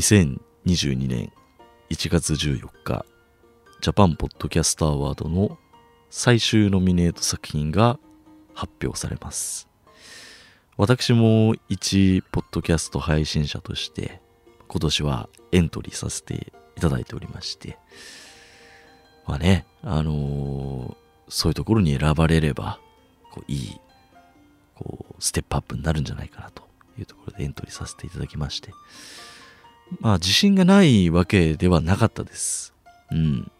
2022年1月14日ジャパンポッドキャストアワードの最終ノミネート作品が発表されます。私も一ポッドキャスト配信者として今年はエントリーさせていただいておりまして。まあねあのーそういうところに選ばれればこういいこうステップアップになるんじゃないかなというところでエントリーさせていただきまして。まあ自信がないわけではなかったです。うん。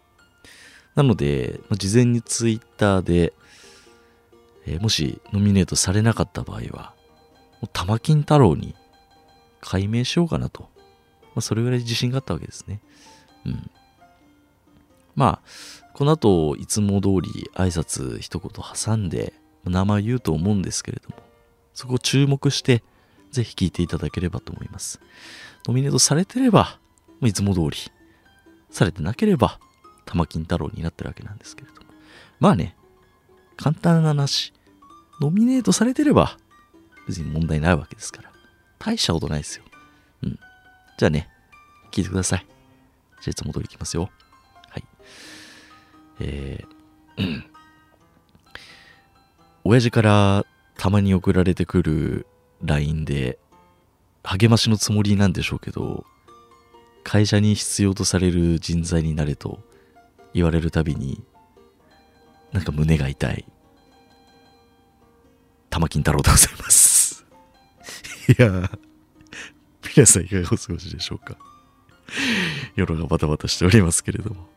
なので、まあ、事前にツイッターで、えーもしノミネートされなかった場合はもう玉金太郎に改名しようかなと、まあ、それぐらい自信があったわけですね。うん。まあこの後いつも通り挨拶一言挟んで名前言うと思うんですけれどもそこを注目してぜひ聞いていただければと思います。ノミネートされてればいつも通りされてなければ玉金太郎になってるわけなんですけれども。まあね簡単な話。ノミネートされてれば別に問題ないわけですから。大したことないですよ。うん。じゃあね聞いてください。じゃあいつも通りいきますよ。はい。えーうん。親父からたまに送られてくる LINE で励ましのつもりなんでしょうけど会社に必要とされる人材になれと言われるたびになんか胸が痛い。玉金太郎でございます。いやー皆さんいかがお過ごしでしょうか。夜がバタバタしておりますけれども。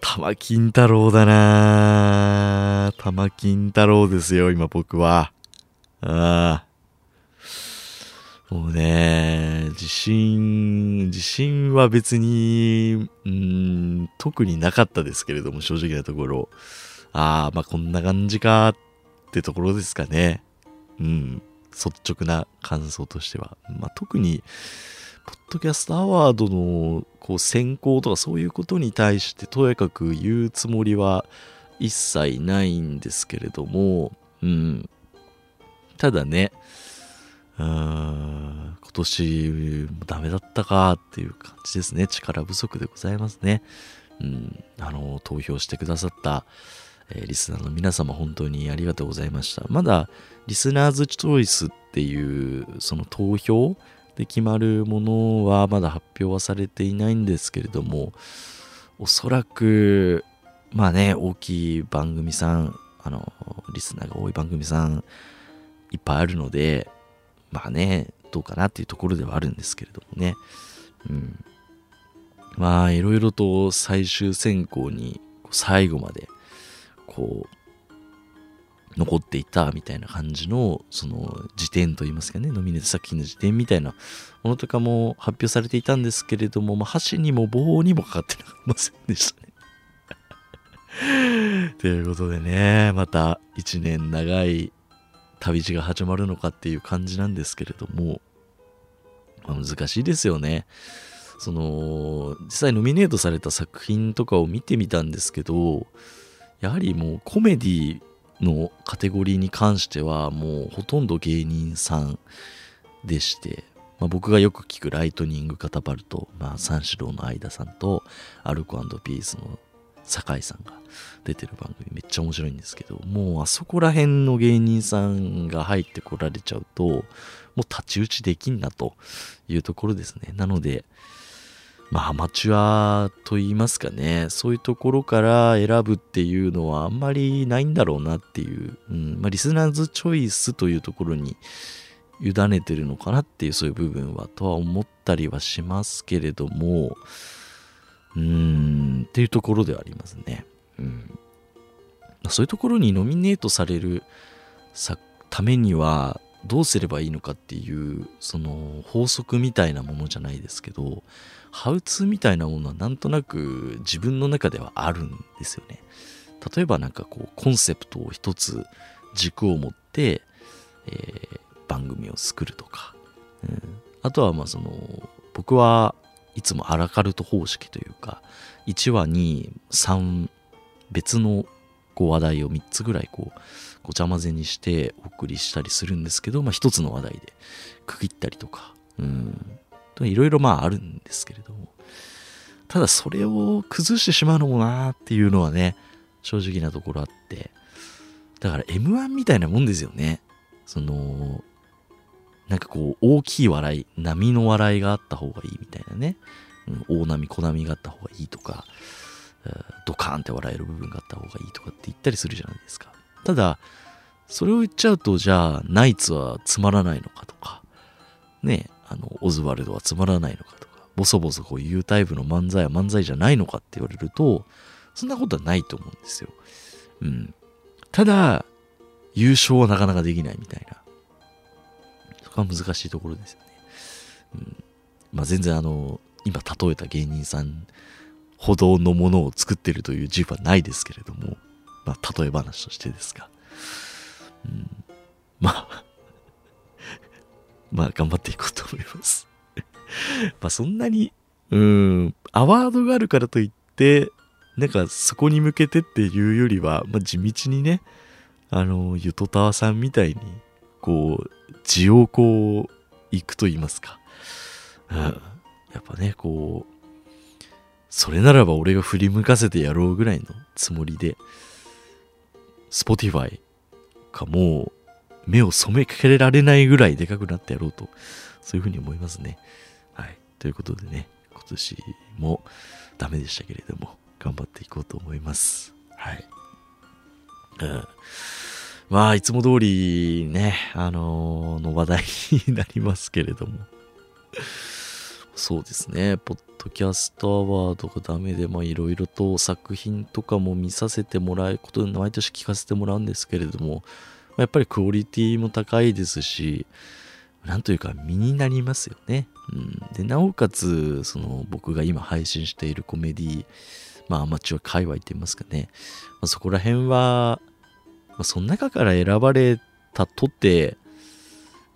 玉金太郎だな。ぁ玉金太郎ですよ今僕は。ああ。もうね。自信自信は別にうん特になかったですけれども正直なところ。ああまあこんな感じかってところですかね。うん。率直な感想としては。まあ特にポッドキャストアワードのこう選考とかそういうことに対してとやかく言うつもりは一切ないんですけれども、うん。ただね、今年もダメだったかっていう感じですね。力不足でございますね。うん、あの、投票してくださった、えーリスナーの皆様本当にありがとうございました。まだリスナーズチョイスっていうその投票で決まるものはまだ発表はされていないんですけれどもおそらくまあね大きい番組さんあのリスナーが多い番組さんいっぱいあるのでまあねどうかなっていうところではあるんですけれどもねうんまあいろいろと最終選考に最後までこう残っていたみたいな感じのその辞典といいますかねノミネート作品の辞典みたいなものとかも発表されていたんですけれども、まあ、箸にも棒にもかかってませんでしたね。ということでねまた一年長い旅路が始まるのかっていう感じなんですけれども、まあ難しいですよね。その実際ノミネートされた作品とかを見てみたんですけどやはりもうコメディのカテゴリーに関してはもうほとんど芸人さんでして、まあ、僕がよく聞くライトニングカタパルト、まあ、三四郎の相田さんとアルコピースの酒井さんが出てる番組めっちゃ面白いんですけどもうあそこら辺の芸人さんが入ってこられちゃうともう太刀打ちできんなというところですね。なのでまあアマチュアと言いますかね。そういうところから選ぶっていうのはあんまりないんだろうなっていう、うん。まあ、リスナーズチョイスというところに委ねてるのかなっていうそういう部分はとは思ったりはしますけれどもうーん。っていうところではありますね、うん、そういうところにノミネートされるさためにはどうすればいいのかっていうその法則みたいなものじゃないですけどハウツーみたいなものはなんとなく自分の中ではあるんですよね。例えばなんかこうコンセプトを一つ軸を持って、えー番組を作るとか、うん、あとはまあその僕はいつもアラカルト方式というか1話に3別の話題を3つぐらいこうごちゃ混ぜにしてお送りしたりするんですけど、まあ、1つの話題で区切ったりとか、うん、いろいろまああるんですけれども、ただそれを崩してしまうのもなーっていうのはね、正直なところあって、だから M1 みたいなもんですよね。その、なんかこう、大きい笑い、波の笑いがあった方がいいみたいなね。うん、大波、小波があった方がいいとか、ドカーンって笑える部分があった方がいいとかって言ったりするじゃないですか。ただ、それを言っちゃうと、じゃあ、ナイツはつまらないのかとか、ね、あの、オズワルドはつまらないのかとか、ボソボソこういうタイプの漫才は漫才じゃないのかって言われると、そんなことはないと思うんですよ。うん。ただ、優勝はなかなかできないみたいな。そこは難しいところですよね。うん。まあ全然あの、今例えた芸人さんほどのものを作ってるという自負はないですけれども、まあ例え話としてですが。うん。まあ まあ頑張っていこうと思います まあそんなに、うん、アワードがあるからといって、なんかそこに向けてっていうよりは、まあ、地道にね、あの、ゆとたわさんみたいに、こう、字をこう、行くと言いますか。うん。やっぱね、こう、それならば俺が振り向かせてやろうぐらいのつもりで、Spotify かもう目を染めかけられないぐらいでかくなってやろうと、そういうふうに思いますね。はい。ということでね、今年もダメでしたけれども、頑張っていこうと思います。はい。うん。まあ、いつも通りね、あのー、の話題になりますけれども。そうですね、ポッドキャストアワードがダメで、まあ、いろいろと作品とかも見させてもらうことで、毎年聞かせてもらうんですけれども、やっぱりクオリティも高いですし、なんというか身になりますよね。うん、で、なおかつ、その僕が今配信しているコメディまあアマチュア界隈って言いますかね、まあ、そこら辺は、まあ、その中から選ばれたとって、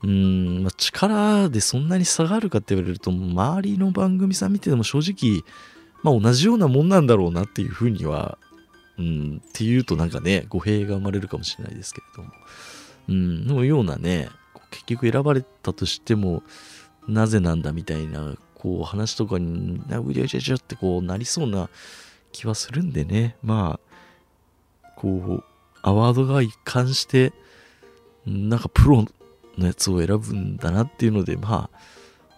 うん、まあ、力でそんなに差があるかって言われると、周りの番組さん見てても正直、まあ同じようなもんなんだろうなっていうふうには、うん、っていうとなんかね、語弊が生まれるかもしれないですけれども、うん、のようなね、結局選ばれたとしても、なぜなんだみたいな、こう話とかに、うりゃうりゃうりゃってこうなりそうな気はするんでね、まあ、こう、アワードが一貫して、なんかプロのやつを選ぶんだなっていうので、まあ、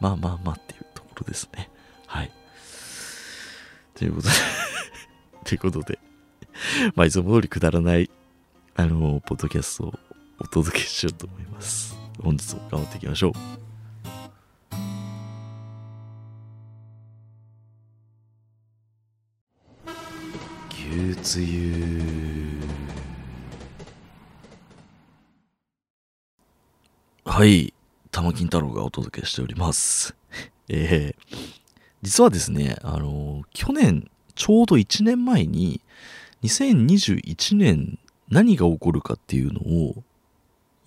まあまあまあっていうところですね。はい。ということで ということで、まあいつも通りくだらない、あの、ポッドキャストをお届けしようと思います。本日も頑張っていきましょう。つはい玉金太郎がお届けしております えー、実はですねあの去年ちょうど1年前に2021年何が起こるかっていうのを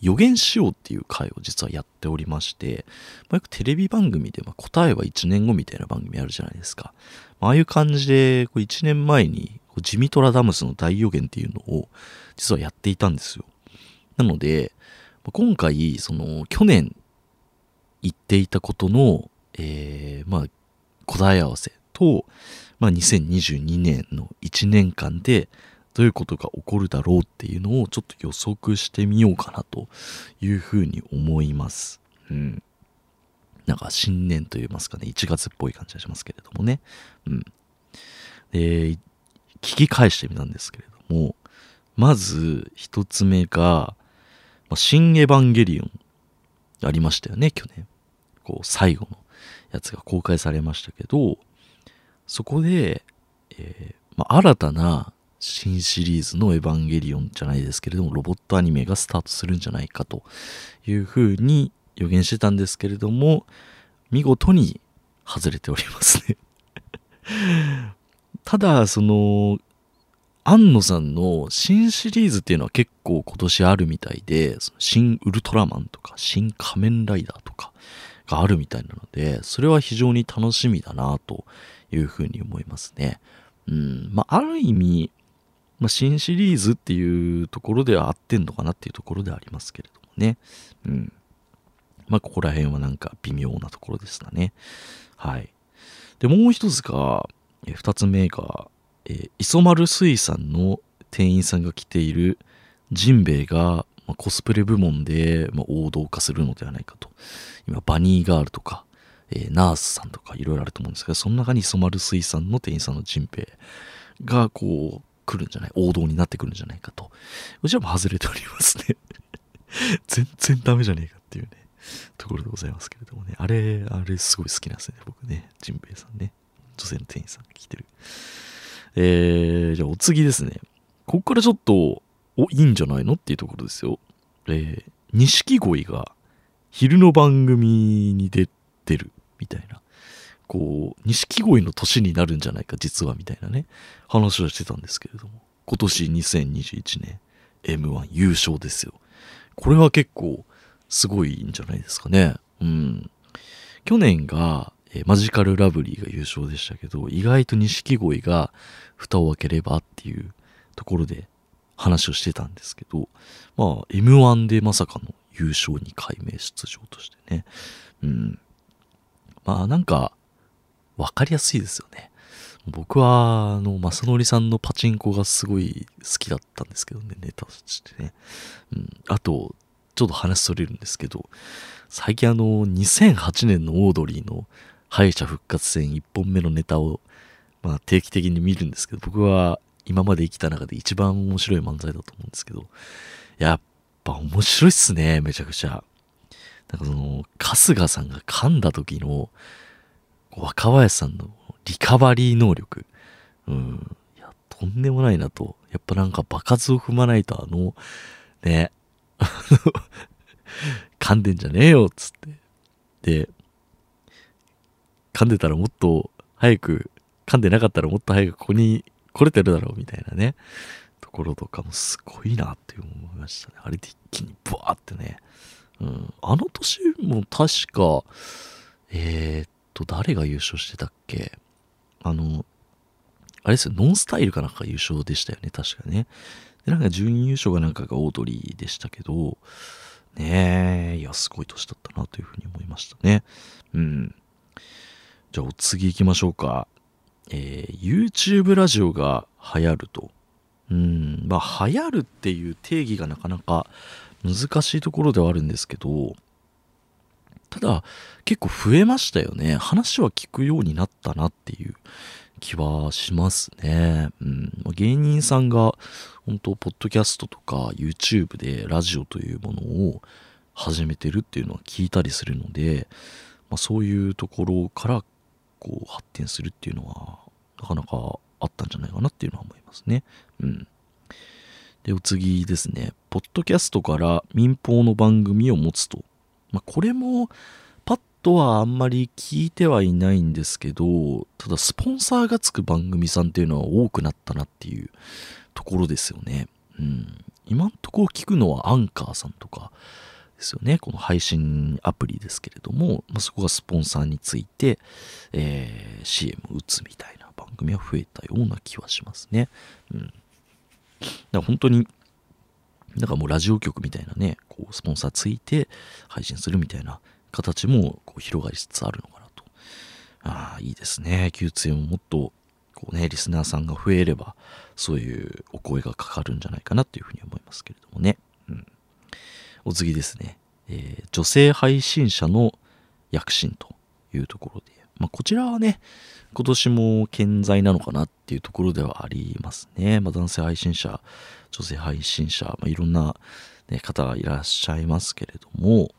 予言しようっていう回を実はやっておりまして、まあ、よくテレビ番組で、まあ、答えは1年後みたいな番組あるじゃないですか。まああいう感じで、こう1年前にジミトラダムスの大予言っていうのを実はやっていたんですよ。なので、今回、その去年言っていたことの、えー、まあ、答え合わせと、まあ、2022年の1年間でどういうことが起こるだろうっていうのをちょっと予測してみようかなというふうに思います。うん。なんか新年と言いますかね、1月っぽい感じがしますけれどもね。うん。で、聞き返してみたんですけれども、まず一つ目が、まあ、新エヴァンゲリオンありましたよね、去年。こう、最後のやつが公開されましたけど、そこで、えー、まあ、新たな新シリーズのエヴァンゲリオンじゃないですけれども、ロボットアニメがスタートするんじゃないかというふうに予言してたんですけれども、見事に外れておりますね ただ、その、庵野さんの新シリーズっていうのは結構今年あるみたいで、新ウルトラマンとか、新仮面ライダーとかがあるみたいなので、それは非常に楽しみだなというふうに思いますね。うん、まあ、ある意味、まあ、新シリーズっていうところでは合ってんのかなっていうところではありますけれどもね。うん。まあ、ここら辺はなんか微妙なところでしたね。はい。で、もう一つが、二つ目が、えー、磯丸水産の店員さんが着ているジンベエが、まあ、コスプレ部門で、まあ、王道化するのではないかと。今、バニーガールとか、えー、ナースさんとかいろいろあると思うんですけど、その中に磯丸水産の店員さんのジンベエが、こう、来るんじゃない？王道になってくるんじゃないかと。うちはも外れておりますね 全然ダメじゃねえかっていうね、ところでございますけれどもね。あれ、あれすごい好きなんですね、僕ね。ジンベエさんね。女性の店員さんが聞いてる。えー、じゃあお次ですね。ここからちょっと、お、いいんじゃないのっていうところですよ。えー、錦鯉が昼の番組に出てるみたいな。こう、錦鯉の年になるんじゃないか、実はみたいなね、話をしてたんですけれども。今年2021年 M1 優勝ですよ。これは結構すごいんじゃないですかね。うん。去年が、えー、マジカルラブリーが優勝でしたけど、意外と錦鯉が蓋を開ければっていうところで話をしてたんですけど、まあ、M1 でまさかの優勝2回目出場としてね。うん。まあ、なんか、わかりやすいですよね。僕は、あの、正則さんのパチンコがすごい好きだったんですけどね、ネタとしてね。うん。あと、ちょっと話それるんですけど、最近あの、2008年のオードリーの敗者復活戦1本目のネタを、まあ定期的に見るんですけど、僕は今まで生きた中で一番面白い漫才だと思うんですけど、やっぱ面白いっすね、めちゃくちゃ。なんかその、春日さんが噛んだ時の、若林さんのリカバリー能力。うん。いや、とんでもないなと。やっぱなんか場数を踏まないとあの、ね、噛んでんじゃねえよ、っつって。で、噛んでたらもっと早く、噛んでなかったらもっと早くここに来れてるだろう、みたいなね。ところとかもすごいなって思いましたね。あれで一気にブワーってね。うん。あの年も確か、えー、っと、誰が優勝してたっけ？あの、あれですよ、ノンスタイルかなんか優勝でしたよね、確かね。で、なんか準優勝がなんかがオードリーでしたけど、ねえ、いや、すごい年だったなというふうに思いましたね。うん。じゃあ、お次行きましょうか。えー、YouTube ラジオが流行ると。うん、まあ、流行るっていう定義がなかなか難しいところではあるんですけど、ただ、結構増えましたよね。話は聞くようになったなっていう気はしますね。うん、芸人さんが、本当ポッドキャストとか YouTube でラジオというものを始めてるっていうのは聞いたりするので、まあ、そういうところからこう発展するっていうのはなかなかあったんじゃないかなっていうのは思いますね。うん。で、お次ですね。ポッドキャストから民放の番組を持つとまあ、これもパッとはあんまり聞いてはいないんですけど、ただスポンサーがつく番組さんっていうのは多くなったなっていうところですよね。うん。今んとこ聞くのはアンカーさんとかですよね。この配信アプリですけれども、まあ、そこがスポンサーについて、えー、CM を打つみたいな番組は増えたような気はしますね。うん。だから本当にだかもうラジオ局みたいなね、こうスポンサーついて配信するみたいな形もこう広がりつつあるのかなと。ああ、いいですね。Q2 ももっとこうね、リスナーさんが増えれば、そういうお声がかかるんじゃないかなというふうに思いますけれどもね。うん。お次ですね。えー、女性配信者の躍進というところで、まあ、こちらはね、今年も健在なのかなっていうところではありますね。まあ、男性配信者、女性配信者、まあ、いろんな、ね、方がいらっしゃいますけれども、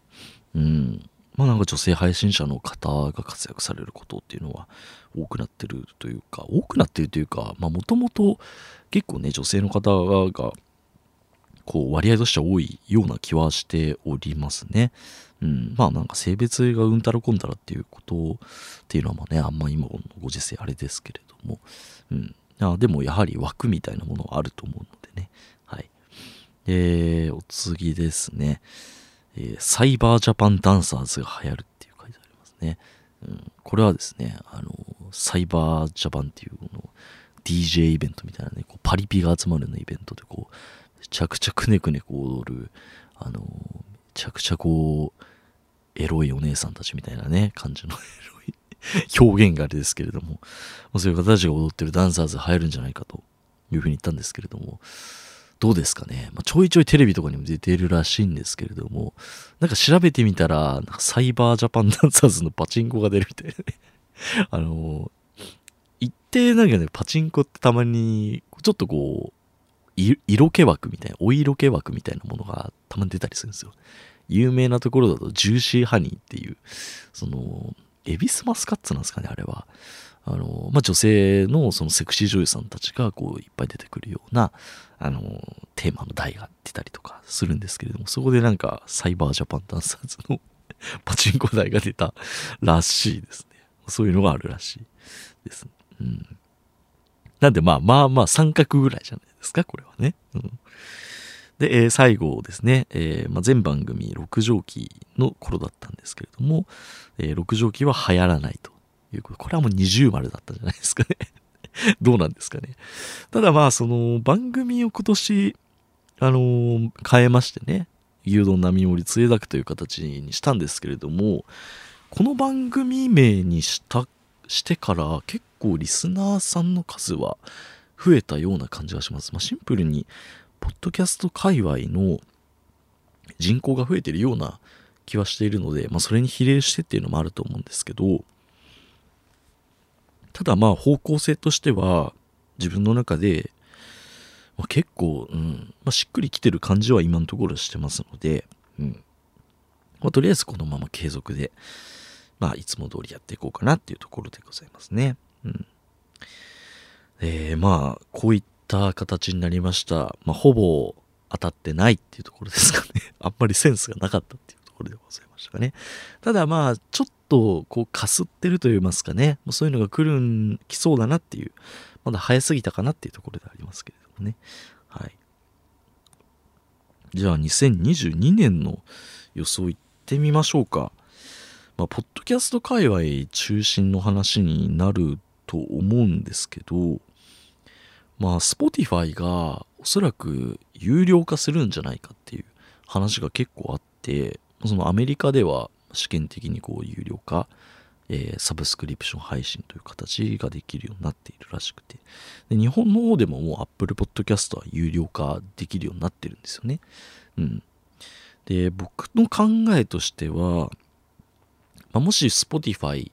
うん、まあなんか女性配信者の方が活躍されることっていうのは多くなってるというか、多くなってるというか、まあもともと結構ね、女性の方が、こう割合としては多いような気はしておりますね。うん、まあなんか性別がうんたらこんたらっていうことっていうのはね、あんま今のご時世あれですけれども、うん。あでもやはり枠みたいなものはあると思うのでね。はい。えー、お次ですね。えー、サイバージャパンダンサーズが流行るっていう書いてありますね。うん、これはですね、あの、サイバージャパンっていうの DJ イベントみたいなね、こうパリピが集まるようなイベントでこう、ちゃくちゃくねくねこう踊る、あの、めちゃくちゃこう、エロいお姉さんたちみたいなね、感じの エロい表現があれですけれども、そういう方たちが踊ってるダンサーズ入るんじゃないかというふうに言ったんですけれども、どうですかね、まあ、ちょいちょいテレビとかにも出てるらしいんですけれども、なんか調べてみたら、なんかサイバージャパンダンサーズのパチンコが出るみたいなね。あの一定なんかね、パチンコってたまに、ちょっとこう、色気枠みたいな、お色気枠みたいなものがたまに出たりするんですよ。有名なところだと、ジューシーハニーっていう、その、エビスマスカッツなんですかね、あれは。あの、まあ、女性のそのセクシー女優さんたちがこういっぱい出てくるような、あの、テーマの台が出たりとかするんですけれども、そこでなんかサイバージャパンダンサーズの パチンコ台が出たらしいですね。そういうのがあるらしいです。うん。なんでまあまあまあ三角ぐらいじゃないですか、これはね。うん、で、えー、最後ですね、えーまあ、全番組6畳期の頃だったんですけれども、え、6畳期は流行らないということ。これはもう二重丸だったんじゃないですかね。どうなんですかね。ただまあ、その番組を今年、あのー、変えましてね、牛丼並盛り杖だくという形にしたんですけれども、この番組名にしたしてから結構リスナーさんの数は増えたような感じがします。まあ、シンプルに、ポッドキャスト界隈の人口が増えてるような気はしているので、まあ、それに比例してっていうのもあると思うんですけど、ただまあ方向性としては自分の中で、まあ、結構、うんまあ、しっくりきてる感じは今のところしてますので、うんまあ、とりあえずこのまま継続で、まあ、いつも通りやっていこうかなっていうところでございますね。うんえー、まあ、こういった形になりました。まあ、ほぼ当たってないっていうところですかね。あんまりセンスがなかったっていうところでございましたかね。ただまあ、ちょっと、こう、かすってると言いますかね。そういうのが来るん、来そうだなっていう、まだ早すぎたかなっていうところでありますけれどもね。はい。じゃあ、2022年の予想いってみましょうか。まあ、ポッドキャスト界隈中心の話になると思うんですけど、まあ Spotify がおそらく有料化するんじゃないかっていう話が結構あってそのアメリカでは試験的にこう有料化、えー、サブスクリプション配信という形ができるようになっているらしくてで日本の方でももう Apple Podcast は有料化できるようになってるんですよね。うん、で僕の考えとしては、まあ、もし Spotify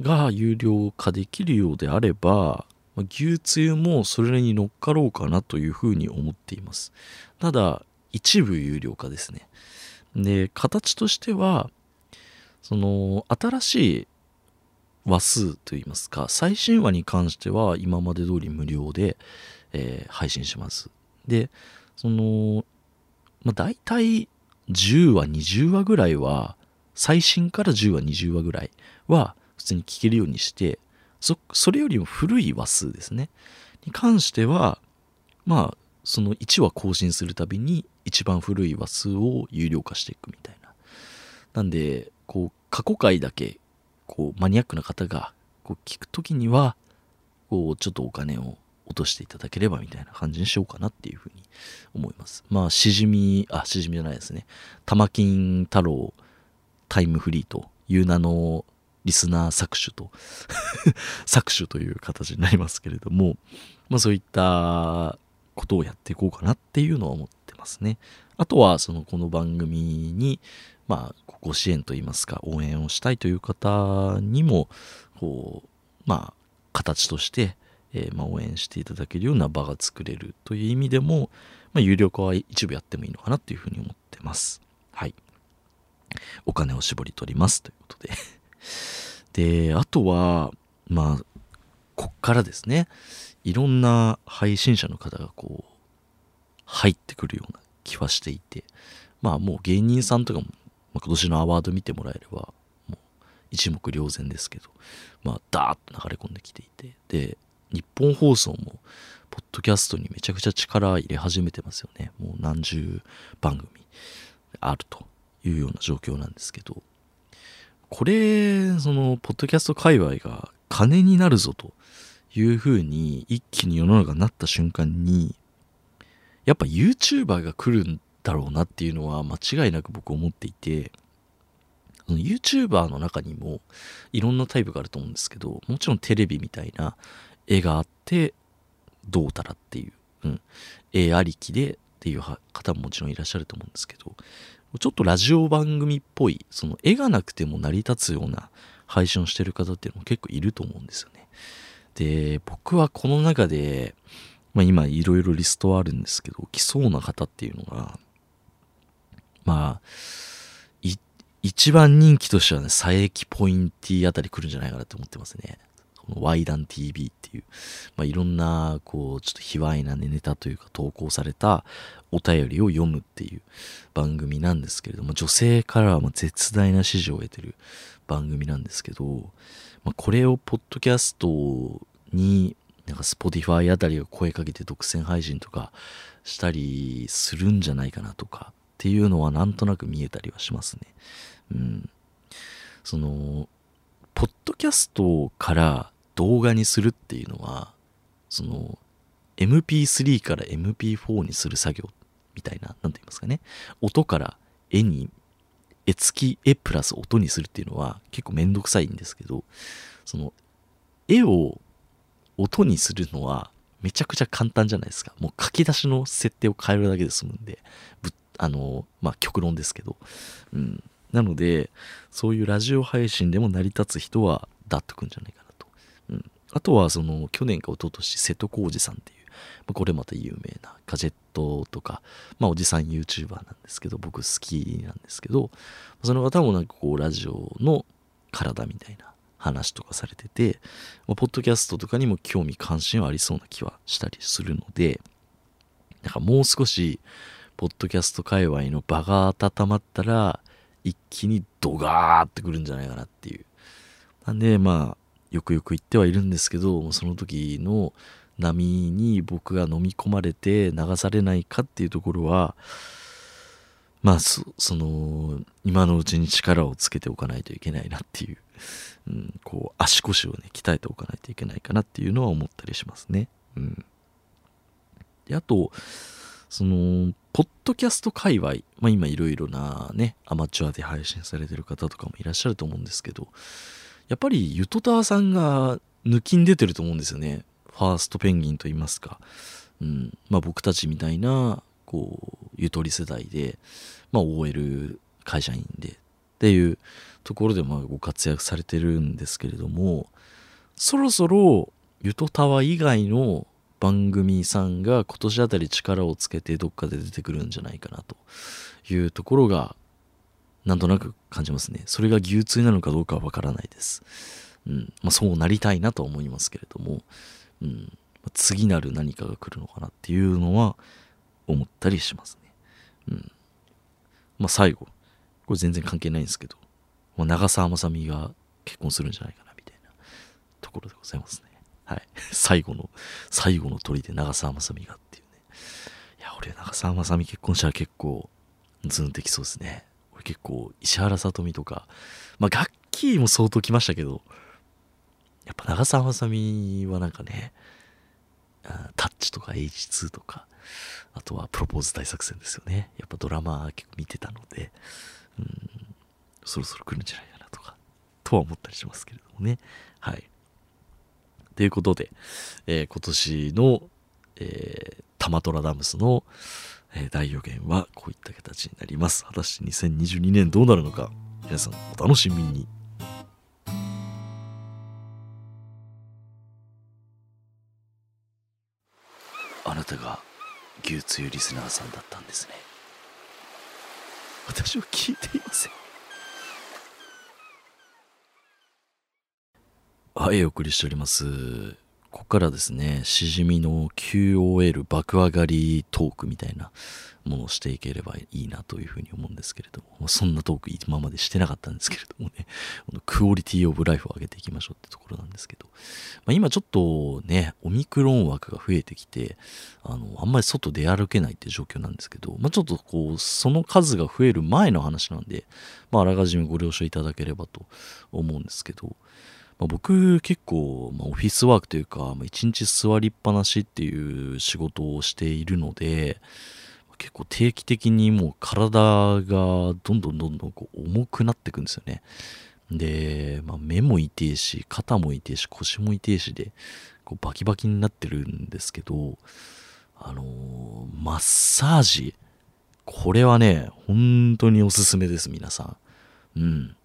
が有料化できるようであれば、牛つゆもそれに乗っかろうかなというふうに思っています。ただ、一部有料化ですね。で、形としては、その、新しい話数といいますか、最新話に関しては今まで通り無料で、えー、配信します。で、その、まあ、大体10話、20話ぐらいは、最新から10話、20話ぐらいは普通に聞けるようにして、そそれよりも古い話数ですねに関してはまあその1話更新するたびに一番古い話数を有料化していくみたいななんでこう過去回だけこうマニアックな方がこう聞く時にはこうちょっとお金を落としていただければみたいな感じにしようかなっていうふうに思います。まあ、しじみ、あ、しじみじゃないですね。玉金太郎タイムフリーという名のリスナー搾取と 搾取という形になりますけれども、まあそういったことをやっていこうかなっていうのは思ってますね。あとは、そのこの番組に、まあ、ご支援といいますか、応援をしたいという方にも、こう、まあ、形として、えー、まあ、応援していただけるような場が作れるという意味でも、まあ、有料化は一部やってもいいのかなっていうふうに思ってます。はい。お金を絞り取りますということでで、あとは、まあ、こっからですね、いろんな配信者の方がこう、入ってくるような気はしていて、まあもう芸人さんとかも、まあ、今年のアワード見てもらえれば、もう一目瞭然ですけど、まあダーッと流れ込んできていて、で、日本放送も、ポッドキャストにめちゃくちゃ力入れ始めてますよね。もう何十番組あるというような状況なんですけど、これ、その、ポッドキャスト界隈が金になるぞというふうに一気に世の中になった瞬間に、やっぱ YouTuber が来るんだろうなっていうのは間違いなく僕思っていて、YouTuber の中にもいろんなタイプがあると思うんですけどもちろんテレビみたいな絵があってどうたらっていう、うん、絵ありきでっていう方ももちろんいらっしゃると思うんですけどちょっとラジオ番組っぽいその絵がなくても成り立つような配信をしてる方っていうのも結構いると思うんですよねで僕はこの中で、まあ、今いろいろリストはあるんですけど来そうな方っていうのがまあ一番人気としてはね、佐伯ポインティあたり来るんじゃないかなと思ってますね。この Y 談 TV っていう、まあ、いろんな、こう、ちょっと卑猥な、ネタというか投稿されたお便りを読むっていう番組なんですけれども、女性からは絶大な支持を得てる番組なんですけど、まあ、これをポッドキャストに、なんか Spotify あたりが声かけて独占配信とかしたりするんじゃないかなとかっていうのはなんとなく見えたりはしますね。うん、そのポッドキャストから動画にするっていうのはその MP3 から MP4 にする作業みたいな何て言いますかね。音から絵に絵付き絵プラス音にするっていうのは結構めんどくさいんですけどその絵を音にするのはめちゃくちゃ簡単じゃないですか。もう書き出しの設定を変えるだけで済むんであのまあ極論ですけど、うん、なので、そういうラジオ配信でも成り立つ人は、だっとくんじゃないか。あとは、その、去年か一昨年、瀬戸康史さんっていう、まあ、これまた有名なガジェットとか、まあ、おじさん YouTuber なんですけど、僕好きなんですけど、その方もなんかこう、ラジオの体みたいな話とかされてて、まあ、ポッドキャストとかにも興味関心はありそうな気はしたりするので、なんかもう少し、ポッドキャスト界隈の場が温まったら、一気にドガーってくるんじゃないかなっていう。なんで、まあ、よくよく言ってはいるんですけど、その時の波に僕が飲み込まれて流されないかっていうところは、まあそ、の、今のうちに力をつけておかないといけないなっていう、うん、こう、足腰をね、鍛えておかないといけないかなっていうのは思ったりしますね。うん。で、あと、その、ポッドキャスト界隈、まあ今いろいろなね、アマチュアで配信されてる方とかもいらっしゃると思うんですけど、やっぱりゆとたわさんが抜きん出てると思うんですよね。ファーストペンギンと言いますか。うん。まあ僕たちみたいな、こう、ゆとり世代で、まあ OL 会社員でっていうところでまあご活躍されてるんですけれども、そろそろゆとたわ以外の番組さんが今年あたり力をつけてどっかで出てくるんじゃないかなというところがなんとなく感じますね。それが牛通なのかどうかはわからないです。うん。まあそうなりたいなと思いますけれども、うん。次なる何かが来るのかなっていうのは思ったりしますね。うん。まあ最後、これ全然関係ないんですけど、まあ、長澤まさみが結婚するんじゃないかなみたいなところでございますね。はい。最後の、最後の鳥で長澤まさみがっていうね。いや、俺長澤まさみ結婚したら結構、ズンできそうですね。結構、石原さとみとか、まあ、ガッキーも相当来ましたけど、やっぱ長澤まさみはなんかね、タッチとか H2 とか、あとはプロポーズ大作戦ですよね。やっぱドラマ結構見てたので、うん、そろそろ来るんじゃないかなとか、とは思ったりしますけれどもね。はい。ということで、えー、今年の、えー、タマトラダムスの、えー、大予言はこういった形になります。果たして2022年どうなるのか、皆さんお楽しみに。あなたが牛つゆリスナーさんだったんですね。私は聞いていません。はい、お送りしております。ここからですね、しじみの QOL 爆上がりトークみたいなものをしていければいいなというふうに思うんですけれども、そんなトーク今までしてなかったんですけれどもね、このクオリティオブライフを上げていきましょうってところなんですけど、まあ、今ちょっとね、オミクロン枠が増えてきて、あの、あんまり外出歩けないって状況なんですけど、まあ、ちょっとこう、その数が増える前の話なんで、まあ、あらかじめご了承いただければと思うんですけど、まあ、僕結構、まあ、オフィスワークというか、まあ、一日座りっぱなしっていう仕事をしているので結構定期的にもう体がどんどんどんどんこう重くなっていくんですよね。で、まあ、目も痛いし肩も痛いし腰も痛いしでこうバキバキになってるんですけどあのー、マッサージ。これはね本当におすすめです皆さん。うん。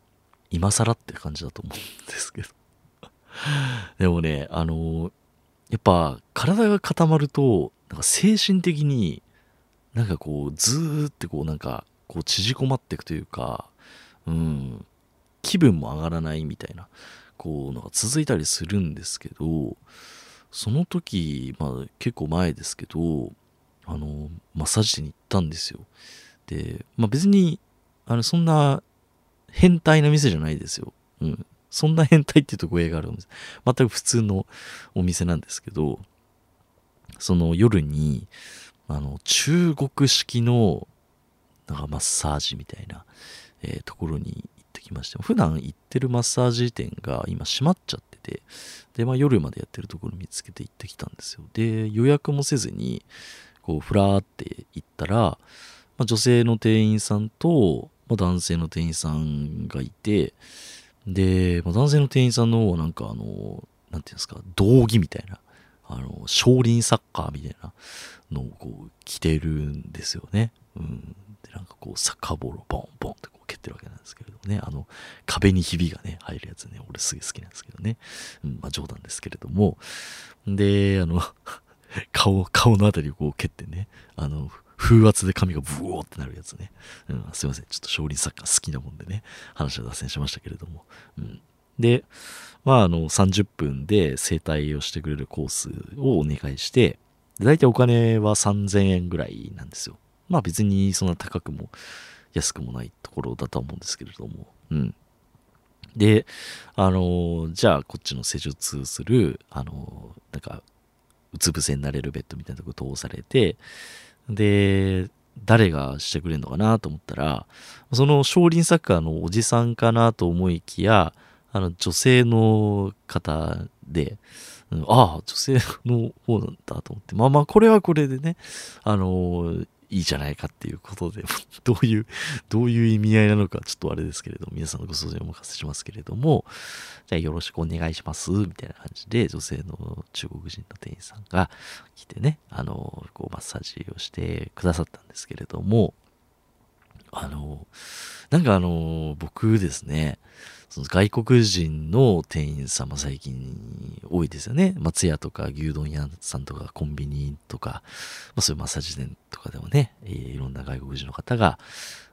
今更って感じだと思うんですけど。でもねあの、やっぱ体が固まるとなんか精神的になんかこうずーってこうなんかこう縮こまっていくというかうん気分も上がらないみたいなこうのが続いたりするんですけどその時、まあ、結構前ですけどあのマッサージ店に行ったんですよ。で、まあ、別にあのそんな変態な店じゃないですよ、うん、そんな変態っていうと語弊があるんです全く普通のお店なんですけどその夜にあの中国式のなんかマッサージみたいな、えー、ところに行ってきまして普段行ってるマッサージ店が今閉まっちゃっててで、まあ、夜までやってるところ見つけて行ってきたんですよ。で予約もせずにこうふらーって行ったら、まあ、女性の店員さんと、まあ、男性の店員さんがいてで、まあ、男性の店員さんの方はなんかあの何ていうんですか道着みたいなあの少林サッカーみたいなのをこう着てるんですよね。うん、でなんかこうサッカーボールをボンボンってこう蹴ってるわけなんですけれどもね。あの壁にひびがね入るやつね。俺すげえ好きなんですけどね、うん、まあ冗談ですけれども。であの 顔顔のあたりをこう蹴ってね。あの風圧で髪がブーってなるやつね、うん、すいません。ちょっと少林サッカー好きなもんでね。話は脱線しましたけれども、うん、でまああの30分で整体をしてくれるコースをお願いして大体お金は3000円ぐらいなんですよ。まあ別にそんな高くも安くもないところだとは思うんですけれども、うん。で、あのじゃあこっちの施術する、あのなんか、うつ伏せになれるベッドみたいなとこ通されて、で、誰がしてくれるのかなと思ったら、その少林サッカーのおじさんかなと思いきや、あの女性の方で、ああ、女性の方なんだと思って、まあまあ、これはこれでね、あのいいじゃないかっていうことで、どういう、どういう意味合いなのか、ちょっとあれですけれども、皆さんのご想像にお任せしますけれども、じゃあよろしくお願いします、みたいな感じで、女性の中国人の店員さんが来てね、あの、こう、マッサージをしてくださったんですけれども、あの、なんかあの、僕ですね、その外国人の店員様最近多いですよね。松屋とか牛丼屋さんとかコンビニとか、まあ、そういうマッサージ店とかでもね、えー、いろんな外国人の方が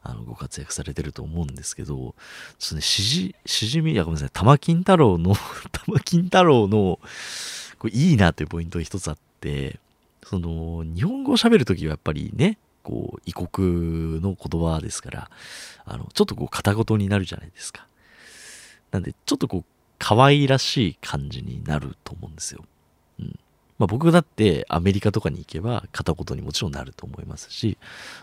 あのご活躍されてると思うんですけど、ちょね、しじ、しじみ、いやごめんなさい、玉金太郎の 玉金太郎のこれいいなというポイントが一つあって、その、日本語を喋るときはやっぱりね、こう、異国の言葉ですから、あの、ちょっとこう、片言になるじゃないですか。なんで、ちょっとこう、可愛らしい感じになると思うんですよ。うん。まあ僕だってアメリカとかに行けば片言にもちろんなると思いますし、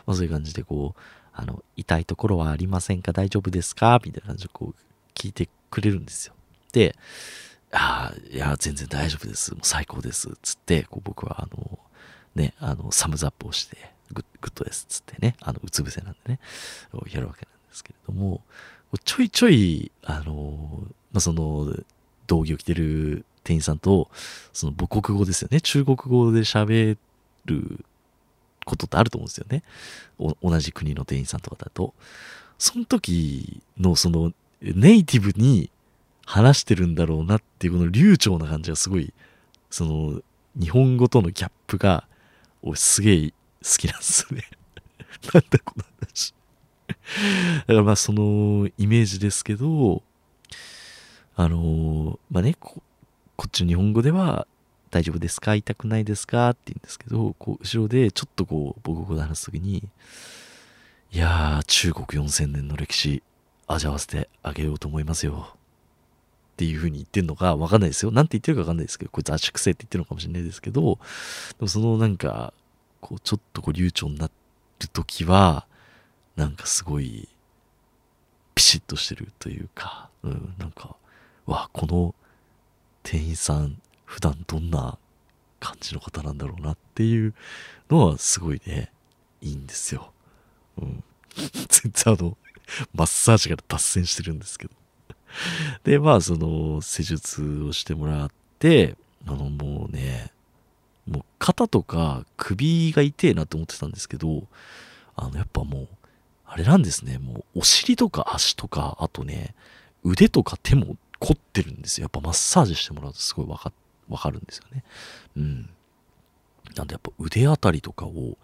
まあそういう感じでこう、あの、痛いところはありませんか？大丈夫ですか？みたいな感じでこう、聞いてくれるんですよ。で、ああ、いや、全然大丈夫です。もう最高です。つって、こう僕はあの、ね、あの、サムズアップをして、グッドです。つってね、あの、うつ伏せなんでね、やるわけなんですけれども、ちょいちょい、あの、まあ、その、道着を着てる店員さんと、その母国語ですよね。中国語で喋ることってあると思うんですよね。同じ国の店員さんとかだと。その時のそのネイティブに話してるんだろうなっていうこの流暢な感じがすごい、その日本語とのギャップが、俺すげえ好きなんですよね。なんだこの話。だからまあそのイメージですけど、あのまあねこ、こっちの日本語では大丈夫ですか？痛くないですか？って言うんですけど、こう後ろでちょっとこう母国語で話すときに、いやー、中国4000年の歴史味わわせてあげようと思いますよ。っていう風に言ってんのかわかんないですよ。なんて言ってるかわかんないですけど、こいつ圧縮性って言ってるのかもしれないですけど、でもそのなんか、こうちょっとこう流暢になるときは、なんかすごいピシッとしてるというか、うん、なんか、わ、この店員さん、普段どんな感じの方なんだろうなっていうのはすごいね、いいんですよ。うん。全然あの、マッサージから脱線してるんですけど。で、まあ、その、施術をしてもらって、あの、もうね、もう肩とか首が痛えなって思ってたんですけど、あの、やっぱもう、あれなんですね、もうお尻とか足とか、あとね、腕とか手も凝ってるんですよ。やっぱマッサージしてもらうとすごいわかるんですよね。うん。なんでやっぱ腕あたりとかを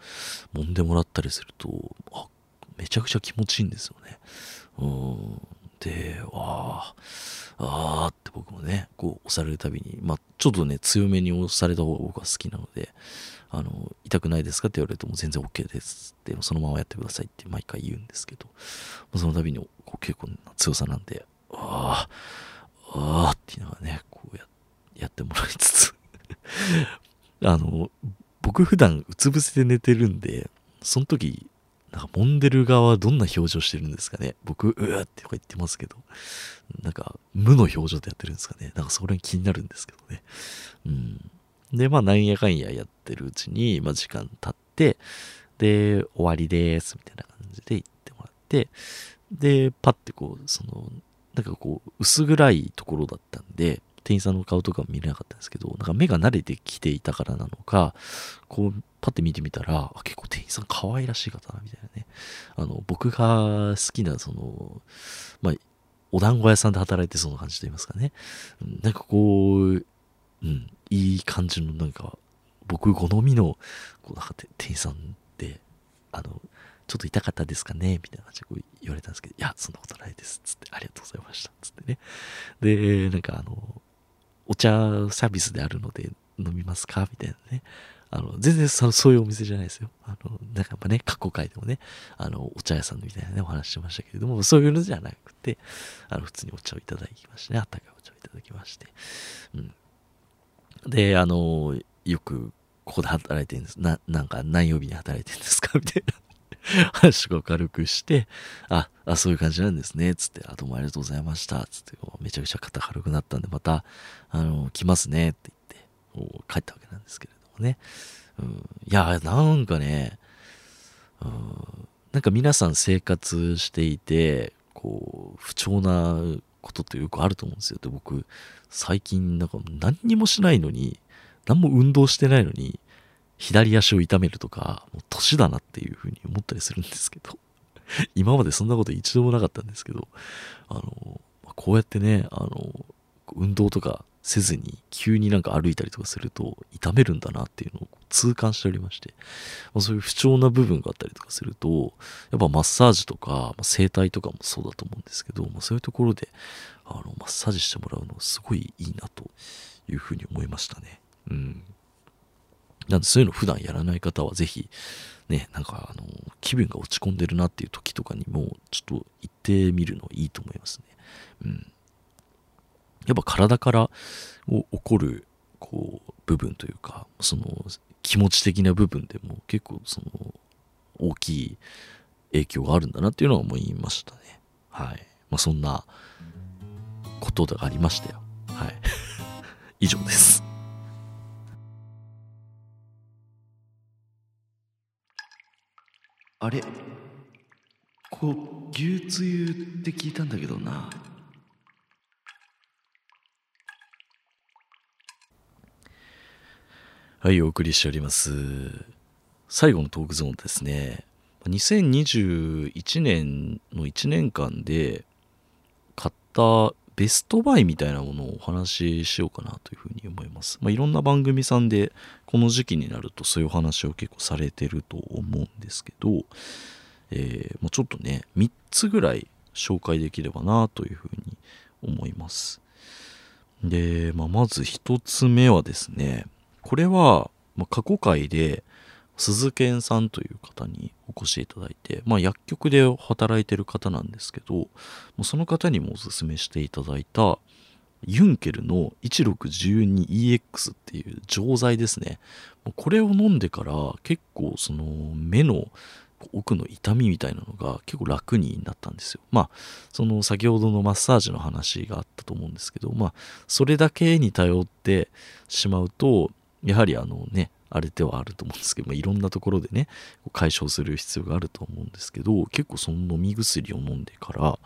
揉んでもらったりすると、あ、めちゃくちゃ気持ちいいんですよね。うん。で、わあ、あーって僕もね、こう押されるたびに、まあちょっとね、強めに押された方が僕は好きなので、あの、痛くないですかって言われるともう全然 OK です。って、そのままやってくださいって毎回言うんですけど、その度にこう結構な強さなんで、ああ、ああって言いながらね、こうややってもらいつつ。あの、僕普段うつ伏せで寝てるんで、その時、なんか揉んでる側はどんな表情してるんですかね。僕、うわってとか言ってますけど、なんか無の表情でやってるんですかね。なんかそれ気になるんですけどね。うん。で、まあ、なんやかんややってるうちに、まあ、時間経って、で、終わりです、みたいな感じで言ってもらって、で、パッてこう、その、なんかこう、薄暗いところだったんで、店員さんの顔とかも見れなかったんですけど、なんか目が慣れてきていたからなのか、こう、パッて見てみたら、あ結構店員さん可愛らしい方な、みたいなね。あの、僕が好きな、その、まあ、お団子屋さんで働いてそうな感じと言いますかね。なんかこう、うん、いい感じのなんか、僕好みの、こうなんか店員さんで、あの、ちょっと痛かったですかねみたいな感じでこう言われたんですけど、いや、そんなことないです。つって、ありがとうございました。つってね。で、なんかあの、お茶サービスであるので飲みますかみたいなね。あの、全然そそういうお店じゃないですよ。あの、なんかやっぱね、過去回でもね、あの、お茶屋さんみたいなね、お話してましたけれども、そういうのじゃなくて、あの、普通にお茶をいただきましてね、あったかいお茶をいただきまして、うん。で、あの、よくここで働いてるんです。な、なんか何曜日に働いてるんですか？みたいな話を軽くして、あ、あ、そういう感じなんですね。つって、あ、どうもありがとうございました。つって、めちゃくちゃ肩軽くなったんで、また、あの、来ますね。って言って、帰ったわけなんですけれどもね。うん、いや、なんかね、うん、なんか皆さん生活していて、こう、不調なことってよくあると思うんですよ。で、僕、最近なんか何にもしないのに、何も運動してないのに、左足を痛めるとか、もう年だなっていうふうに思ったりするんですけど、今までそんなこと一度もなかったんですけど、あの、こうやってね、あの、運動とかせずに急になんか歩いたりとかすると痛めるんだなっていうのを痛感しておりまして、まあ、そういう不調な部分があったりとかするとやっぱマッサージとか、まあ、整体とかもそうだと思うんですけど、まあ、そういうところであのマッサージしてもらうのすごいいいなというふうに思いましたね。うん。なんでそういうの普段やらない方はぜひね、なんかあの気分が落ち込んでるなっていう時とかにもちょっと行ってみるのいいと思いますね。うん。やっぱ体から起こるこう部分というかその気持ち的な部分でも結構その大きい影響があるんだなっていうのは思いましたね。はい。まあ、そんなことがありましたよ。はい。以上です。あれ？こう牛つゆって聞いたんだけどな。はい、お送りしております。最後のトークゾーンですね。2021年の1年間で買ったベストバイみたいなものをお話ししようかなというふうに思います。まあ、いろんな番組さんでこの時期になるとそういうお話を結構されてると思うんですけど、えー、もうちょっとね、3つぐらい紹介できればなというふうに思います。で、まあ、まず1つ目はですね、これは、ま、過去回で鈴賢さんという方にお越しいただいて、まあ、薬局で働いてる方なんですけどその方にもおすすめしていただいたユンケルの 1612EX っていう錠剤ですねこれを飲んでから結構その目の奥の痛みみたいなのが結構楽になったんですよ。まあその先ほどのマッサージの話があったと思うんですけどまあそれだけに頼ってしまうとやはりあのね、あれではあると思うんですけど、まあ、いろんなところでね解消する必要があると思うんですけど結構その飲み薬を飲んでから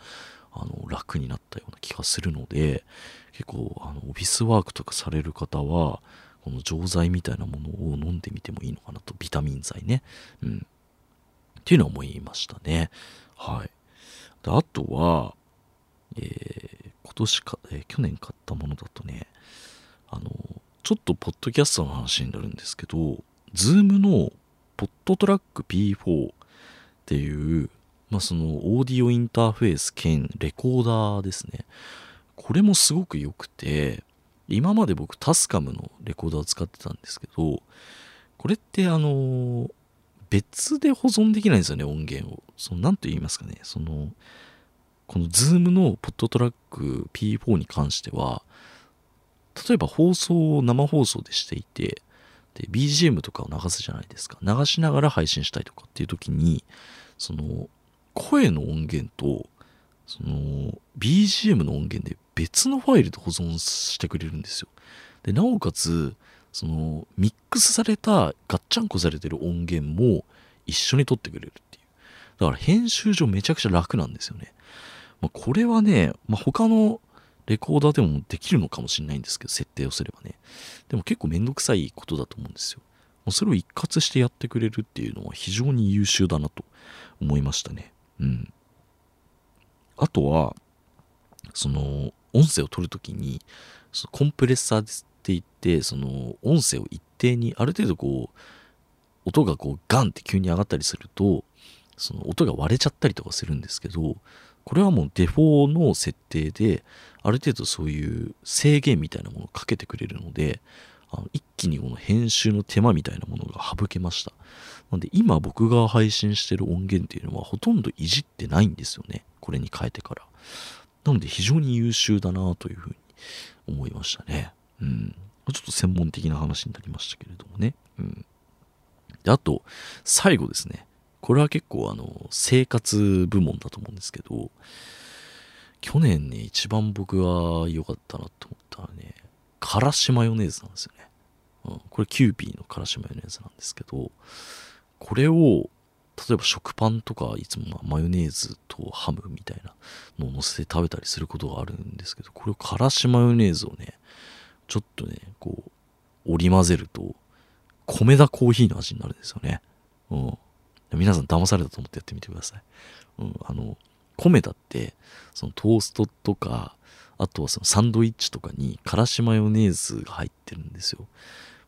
あの楽になったような気がするので結構あのオフィスワークとかされる方はこの錠剤みたいなものを飲んでみてもいいのかなとビタミン剤ね。うん。っていうのは思いましたね。はい。であとはえー、今年か、えー、去年買ったものだとねあのちょっとポッドキャストの話になるんですけど、ズームの PodTrak P4 っていう、まあ、そのオーディオインターフェース兼レコーダーですね。これもすごく良くて、今まで僕タスカムのレコーダーを使ってたんですけど、これってあの、別で保存できないんですよね、音源を。その、なんと言いますかね、その、このズームの PodTrak P4 に関しては、例えば放送を生放送でしていて、で、BGM とかを流すじゃないですか。流しながら配信したいとかっていう時に、その、声の音源と、その、BGM の音源で別のファイルで保存してくれるんですよ。で、なおかつ、その、ミックスされた、ガッチャンコされてる音源も一緒に撮ってくれるっていう。だから編集上めちゃくちゃ楽なんですよね。まあ、これはね、まあ、他のレコーダーでもできるのかもしれないんですけど、設定をすればね。でも結構めんどくさいことだと思うんですよ。もうそれを一括してやってくれるっていうのは非常に優秀だなと思いましたね。うん。あとは、その、音声を取るときに、そのコンプレッサーって言って、その、音声を一定に、ある程度こう、音がこう、ガンって急に上がったりすると、その音が割れちゃったりとかするんですけど、これはもうデフォの設定で、ある程度そういう制限みたいなものをかけてくれるので、あの一気にこの編集の手間みたいなものが省けました。なので今僕が配信してる音源っていうのはほとんどいじってないんですよね。これに変えてから。なので非常に優秀だなというふうに思いましたね。うん。ちょっと専門的な話になりましたけれどもね。うん。で、あと、最後ですね。これは結構あの、生活部門だと思うんですけど、去年ね、一番僕が良かったなと思ったらね、からしマヨネーズなんですよね。うん、これキューピーのからしマヨネーズなんですけど、これを、例えば食パンとかいつもマヨネーズとハムみたいなのを乗せて食べたりすることがあるんですけど、これをからしマヨネーズをね、ちょっとね、こう、織り交ぜると、コメダコーヒーの味になるんですよね。うん。皆さん騙されたと思ってやってみてください。うん、あの、米だって、そのトーストとか、あとはそのサンドイッチとかにからしマヨネーズが入ってるんですよ。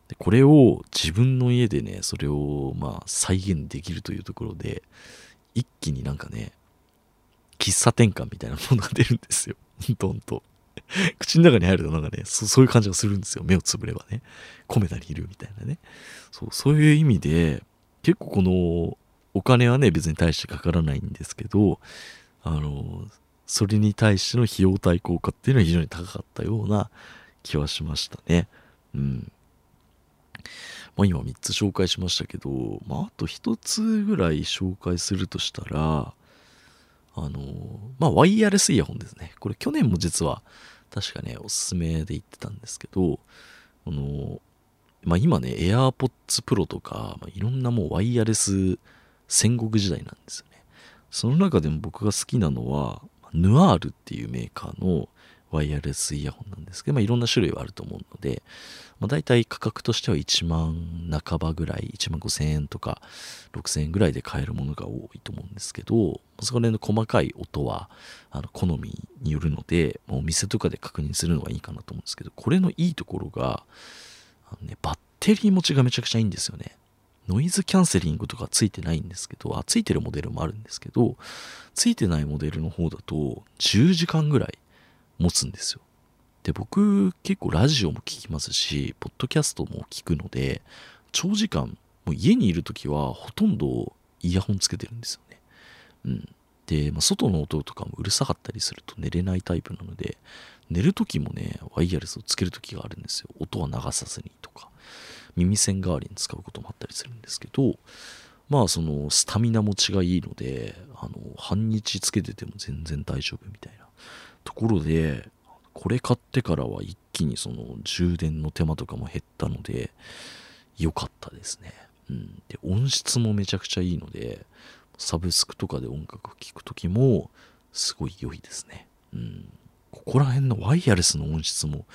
でこれを自分の家でね、それをまあ再現できるというところで、一気になんかね、喫茶店感みたいなものが出るんですよ。ほんと。口の中に入るとなんかねそ、そういう感じがするんですよ。目をつぶればね。米田にいるみたいなね。そう、そういう意味で、結構このお金はね、別に大してかからないんですけど、あの、それに対しての費用対効果っていうのは非常に高かったような気はしましたね。うん。まあ今3つ紹介しましたけど、まああと1つぐらい紹介するとしたら、あの、まあワイヤレスイヤホンですね。これ去年も実は確かね、おすすめで言ってたんですけど、あの、まあ今ね、AirPods Pro とか、まあ、いろんなもうワイヤレス戦国時代なんですよね。その中でも僕が好きなのは、ヌアールっていうメーカーのワイヤレスイヤホンなんですけど、まあ、いろんな種類はあると思うので、まあ、大体価格としては1万半ばぐらい、1万5千円とか6千円ぐらいで買えるものが多いと思うんですけど、そこら辺の細かい音はあの好みによるので、まあ、お店とかで確認するのがいいかなと思うんですけど、これのいいところが、あのね、バッテリー持ちがめちゃくちゃいいんですよね。ノイズキャンセリングとかついてないんですけど、あ、ついてるモデルもあるんですけど、ついてないモデルの方だと10時間ぐらい持つんですよ。で、僕結構ラジオも聞きますし、ポッドキャストも聞くので、長時間、もう家にいる時はほとんどイヤホンつけてるんですよね。うん。で、まあ、外の音とかもうるさかったりすると寝れないタイプなので、寝る時もね、ワイヤレスをつける時があるんですよ。音は流さずにとか。耳栓代わりに使うこともあったりするんですけどまあそのスタミナ持ちがいいのであの半日つけてても全然大丈夫みたいなところでこれ買ってからは一気にその充電の手間とかも減ったので良かったですね。うん、で音質もめちゃくちゃいいのでサブスクとかで音楽聴く時もすごい良いですね。うん、ここら辺のワイヤレスの音質も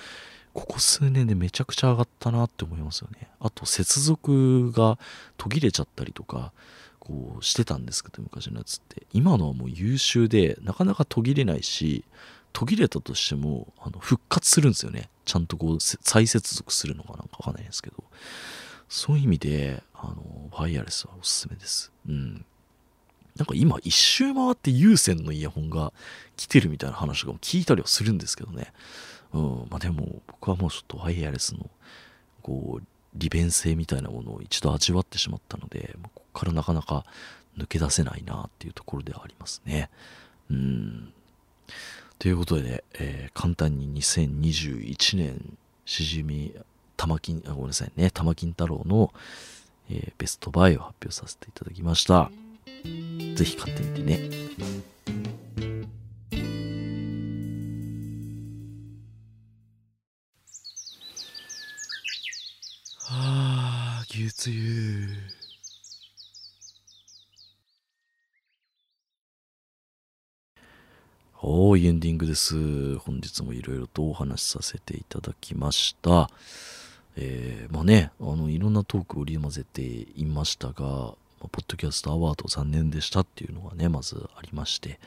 ここ数年でめちゃくちゃ上がったなって思いますよね。あと接続が途切れちゃったりとかこうしてたんですけど昔のやつって。今のはもう優秀でなかなか途切れないし途切れたとしてもあの復活するんですよね。ちゃんとこう再接続するのかなんかわかんないですけど。そういう意味であのワイヤレスはおすすめです。うん。なんか今一周回って有線のイヤホンが来てるみたいな話とかも聞いたりはするんですけどね。うん。まあでも僕はもうちょっとワイヤレスのこう利便性みたいなものを一度味わってしまったのでここからなかなか抜け出せないなっていうところではありますね。うん。ということで、えー、簡単に2021年しじみ玉金あごめんなさいね。玉金太郎の、えー、ベストバイを発表させていただきました。ぜひ買ってみてね。はあ牛つゆはい、エンディングです。本日もいろいろとお話しさせていただきました。えー、まあね、あの、いろんなトークを織り交ぜていましたが、まあ、ポッドキャストアワード残念でしたっていうのがね、まずありまして、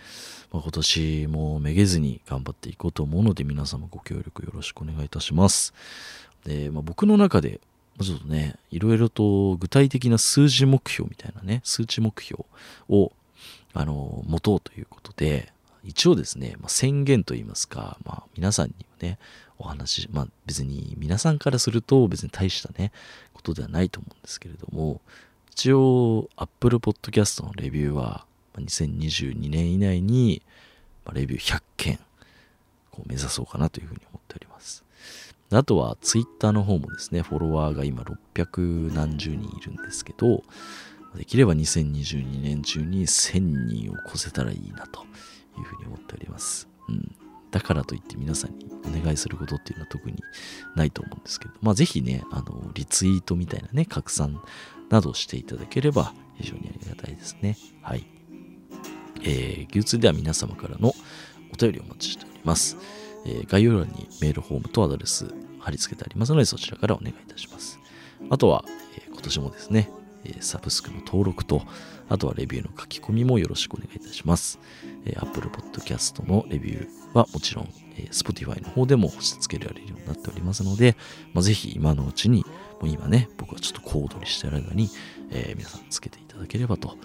まあ、今年もめげずに頑張っていこうと思うので、皆様ご協力よろしくお願いいたします。で、まあ、僕の中で、ちょっとね、いろいろと具体的な数字目標みたいなね、数値目標を、あの、持とうということで、一応ですね、まあ、宣言といいますか、まあ、皆さんにね、お話、まあ、別に皆さんからすると別に大したね、ことではないと思うんですけれども、一応、Apple Podcast のレビューは、2022年以内に、レビュー100件こう目指そうかなというふうに思っております。あとは Twitter の方もですね、フォロワーが今600何十人いるんですけど、できれば2022年中に1000人を超せたらいいなというふうに思っております。うん。だからといって皆さんにお願いすることっていうのは特にないと思うんですけど、まあぜひね、あの、リツイートみたいなね、拡散などしていただければ非常にありがたいですね。はい。えー、牛通では皆様からのお便りをお待ちしております。え、概要欄にメールフォームとアドレス貼り付けてありますので、そちらからお願いいたします。あとは、え、今年もですね、えサブスクの登録と、あとはレビューの書き込みもよろしくお願いいたします。え Apple Podcast のレビューはもちろん、え Spotify の方でも押し付けられるようになっておりますので、まあ、ぜひ今のうちに、もう今ね、僕はちょっと小躍りしてる間に、えー、皆さんつけていただければと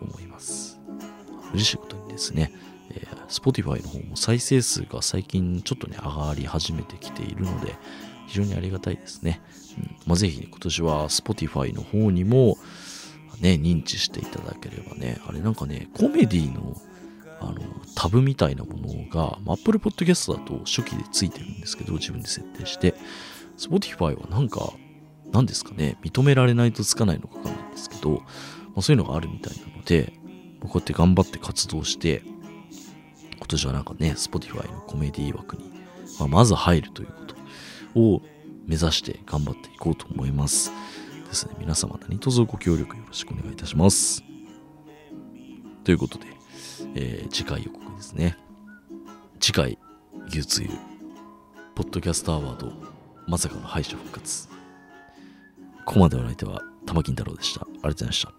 思います。嬉しいことにですね、えー、Spotify の方も再生数が最近ちょっとね、上がり始めてきているので、非常にありがたいですね。うんまあ、ぜひ、ね、今年は Spotify の方にも、ね、認知していただければね、あれなんかね、コメディのあのタブみたいなものが、Apple Podcast だと初期でついてるんですけど、自分で設定して、Spotify はなんか、何ですかね、認められないとつかないのかわかんないんですけど、まあ、そういうのがあるみたいなので、こうやって頑張って活動して、今年はなんかね、Spotify のコメディ枠に、まあ、まず入るということを目指して頑張っていこうと思います。ですね、皆様何卒ご協力よろしくお願いいたします。ということで、えー、次回予告ですね。次回、牛つゆ、ポッドキャストアワード、まさかの敗者復活。ここまでの相手は、玉金太郎でした。ありがとうございました。